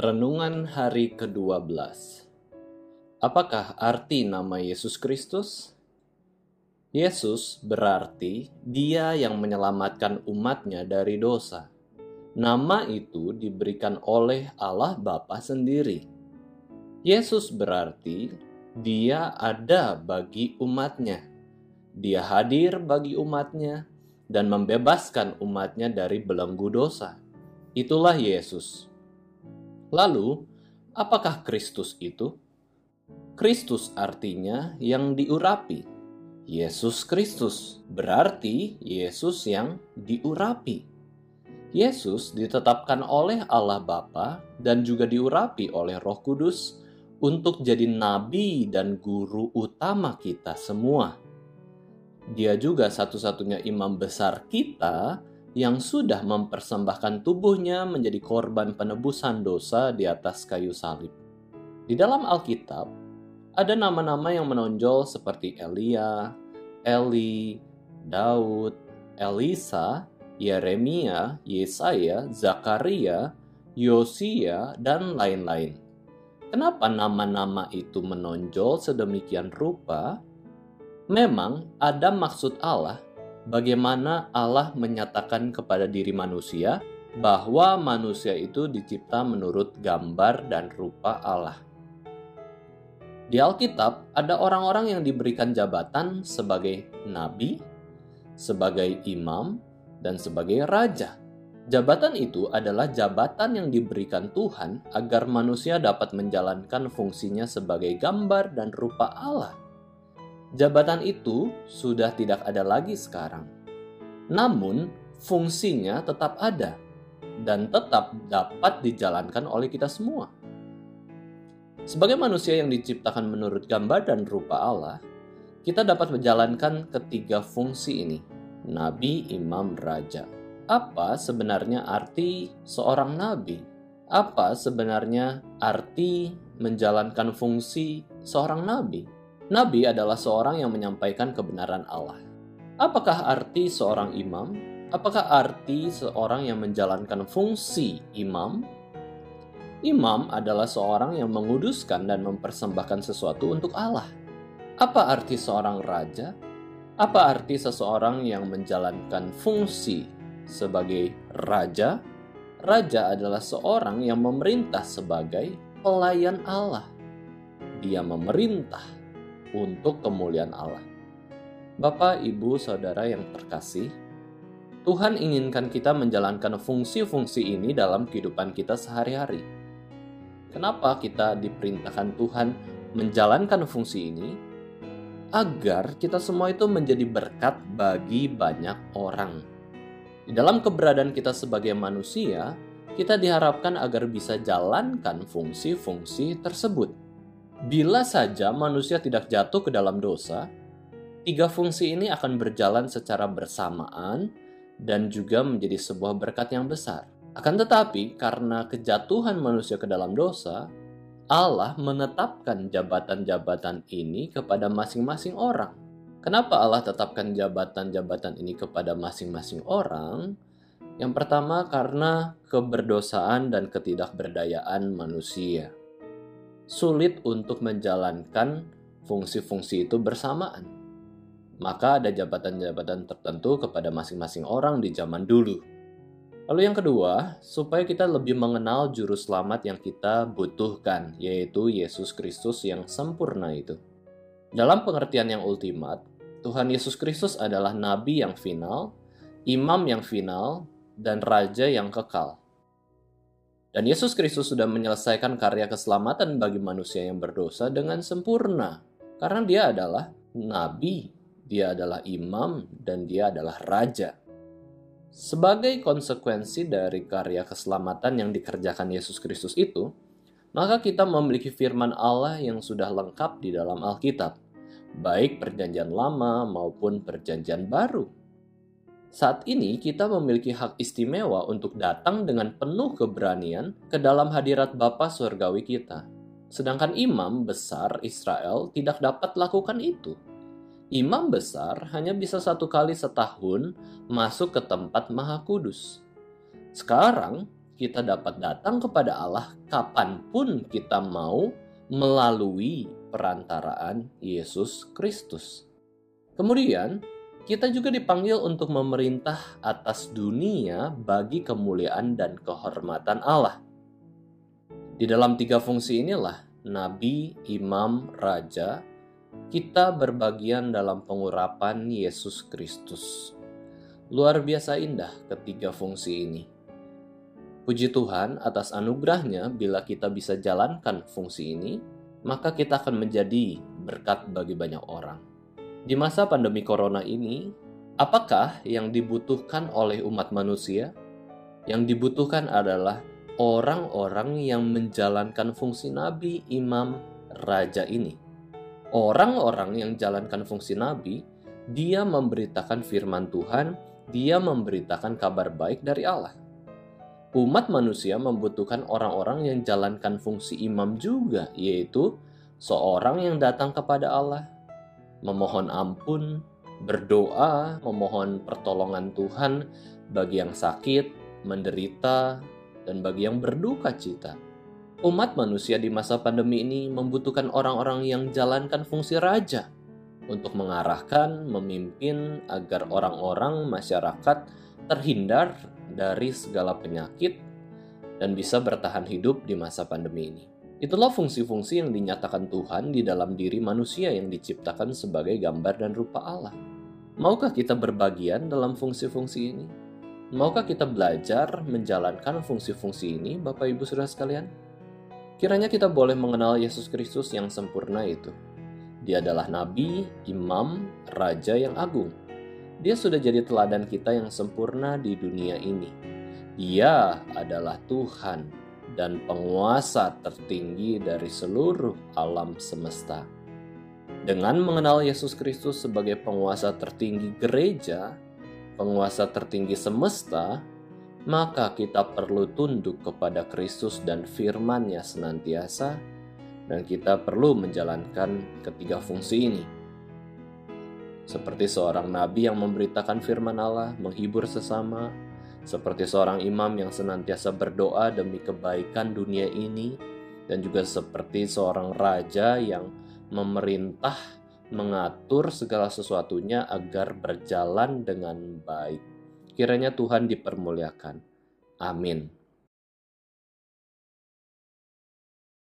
Renungan hari ke-12 Apakah arti nama Yesus Kristus? Yesus berarti dia yang menyelamatkan umatnya dari dosa. Nama itu diberikan oleh Allah Bapa sendiri. Yesus berarti dia ada bagi umatnya. Dia hadir bagi umatnya dan membebaskan umatnya dari belenggu dosa. Itulah Yesus. Lalu, apakah Kristus itu? Kristus artinya yang diurapi. Yesus Kristus berarti Yesus yang diurapi. Yesus ditetapkan oleh Allah Bapa dan juga diurapi oleh Roh Kudus untuk jadi nabi dan guru utama kita semua. Dia juga satu-satunya imam besar kita yang sudah mempersembahkan tubuhnya menjadi korban penebusan dosa di atas kayu salib. Di dalam Alkitab, ada nama-nama yang menonjol seperti Elia, Eli, Daud, Elisa, Yeremia, Yesaya, Zakaria, Yosia, dan lain-lain. Kenapa nama-nama itu menonjol sedemikian rupa? Memang ada maksud Allah bagaimana Allah menyatakan kepada diri manusia bahwa manusia itu dicipta menurut gambar dan rupa Allah. Di Alkitab, ada orang-orang yang diberikan jabatan sebagai nabi, sebagai imam, dan sebagai raja. Jabatan itu adalah jabatan yang diberikan Tuhan agar manusia dapat menjalankan fungsinya sebagai gambar dan rupa Allah Jabatan itu sudah tidak ada lagi sekarang. Namun, fungsinya tetap ada dan tetap dapat dijalankan oleh kita semua. Sebagai manusia yang diciptakan menurut gambar dan rupa Allah, kita dapat menjalankan ketiga fungsi ini: nabi, imam, raja. Apa sebenarnya arti seorang nabi? Apa sebenarnya arti menjalankan fungsi seorang nabi? Nabi adalah seorang yang menyampaikan kebenaran Allah. Apakah arti seorang imam? Apakah arti seorang yang menjalankan fungsi imam? Imam adalah seorang yang menguduskan dan mempersembahkan sesuatu untuk Allah. Apa arti seorang raja? Apa arti seseorang yang menjalankan fungsi sebagai raja? Raja adalah seorang yang memerintah sebagai pelayan Allah. Dia memerintah untuk kemuliaan Allah. Bapak, Ibu, Saudara yang terkasih, Tuhan inginkan kita menjalankan fungsi-fungsi ini dalam kehidupan kita sehari-hari. Kenapa kita diperintahkan Tuhan menjalankan fungsi ini? Agar kita semua itu menjadi berkat bagi banyak orang. Di dalam keberadaan kita sebagai manusia, kita diharapkan agar bisa jalankan fungsi-fungsi tersebut. Bila saja manusia tidak jatuh ke dalam dosa, tiga fungsi ini akan berjalan secara bersamaan dan juga menjadi sebuah berkat yang besar. Akan tetapi, karena kejatuhan manusia ke dalam dosa, Allah menetapkan jabatan-jabatan ini kepada masing-masing orang. Kenapa Allah tetapkan jabatan-jabatan ini kepada masing-masing orang? Yang pertama, karena keberdosaan dan ketidakberdayaan manusia sulit untuk menjalankan fungsi-fungsi itu bersamaan. Maka ada jabatan-jabatan tertentu kepada masing-masing orang di zaman dulu. Lalu yang kedua, supaya kita lebih mengenal juru selamat yang kita butuhkan, yaitu Yesus Kristus yang sempurna itu. Dalam pengertian yang ultimat, Tuhan Yesus Kristus adalah nabi yang final, imam yang final, dan raja yang kekal. Dan Yesus Kristus sudah menyelesaikan karya keselamatan bagi manusia yang berdosa dengan sempurna. Karena dia adalah nabi, dia adalah imam, dan dia adalah raja. Sebagai konsekuensi dari karya keselamatan yang dikerjakan Yesus Kristus itu, maka kita memiliki firman Allah yang sudah lengkap di dalam Alkitab, baik Perjanjian Lama maupun Perjanjian Baru. Saat ini kita memiliki hak istimewa untuk datang dengan penuh keberanian ke dalam hadirat Bapa surgawi kita. Sedangkan imam besar Israel tidak dapat lakukan itu. Imam besar hanya bisa satu kali setahun masuk ke tempat maha kudus. Sekarang, kita dapat datang kepada Allah kapan pun kita mau melalui perantaraan Yesus Kristus. Kemudian, kita juga dipanggil untuk memerintah atas dunia bagi kemuliaan dan kehormatan Allah. Di dalam tiga fungsi inilah, nabi, imam, raja, kita berbagian dalam pengurapan Yesus Kristus. Luar biasa indah ketiga fungsi ini. Puji Tuhan atas anugerahnya bila kita bisa jalankan fungsi ini, maka kita akan menjadi berkat bagi banyak orang. Di masa pandemi corona ini, apakah yang dibutuhkan oleh umat manusia? Yang dibutuhkan adalah orang-orang yang menjalankan fungsi nabi, imam, raja ini. Orang-orang yang jalankan fungsi nabi, dia memberitakan firman Tuhan, dia memberitakan kabar baik dari Allah. Umat manusia membutuhkan orang-orang yang jalankan fungsi imam juga, yaitu seorang yang datang kepada Allah, memohon ampun, berdoa, memohon pertolongan Tuhan bagi yang sakit, menderita, dan bagi yang berduka cita. Umat manusia di masa pandemi ini membutuhkan orang-orang yang jalankan fungsi raja untuk mengarahkan, memimpin agar orang-orang masyarakat terhindar dari segala penyakit dan bisa bertahan hidup di masa pandemi ini. Itulah fungsi-fungsi yang dinyatakan Tuhan di dalam diri manusia yang diciptakan sebagai gambar dan rupa Allah. Maukah kita berbagian dalam fungsi-fungsi ini? Maukah kita belajar menjalankan fungsi-fungsi ini, Bapak Ibu Saudara sekalian? Kiranya kita boleh mengenal Yesus Kristus yang sempurna itu. Dia adalah nabi, imam, raja yang agung dia sudah jadi teladan kita yang sempurna di dunia ini. Dia adalah Tuhan dan penguasa tertinggi dari seluruh alam semesta. Dengan mengenal Yesus Kristus sebagai penguasa tertinggi gereja, penguasa tertinggi semesta, maka kita perlu tunduk kepada Kristus dan firman-Nya senantiasa, dan kita perlu menjalankan ketiga fungsi ini seperti seorang nabi yang memberitakan firman Allah, menghibur sesama, seperti seorang imam yang senantiasa berdoa demi kebaikan dunia ini, dan juga seperti seorang raja yang memerintah mengatur segala sesuatunya agar berjalan dengan baik. Kiranya Tuhan dipermuliakan. Amin.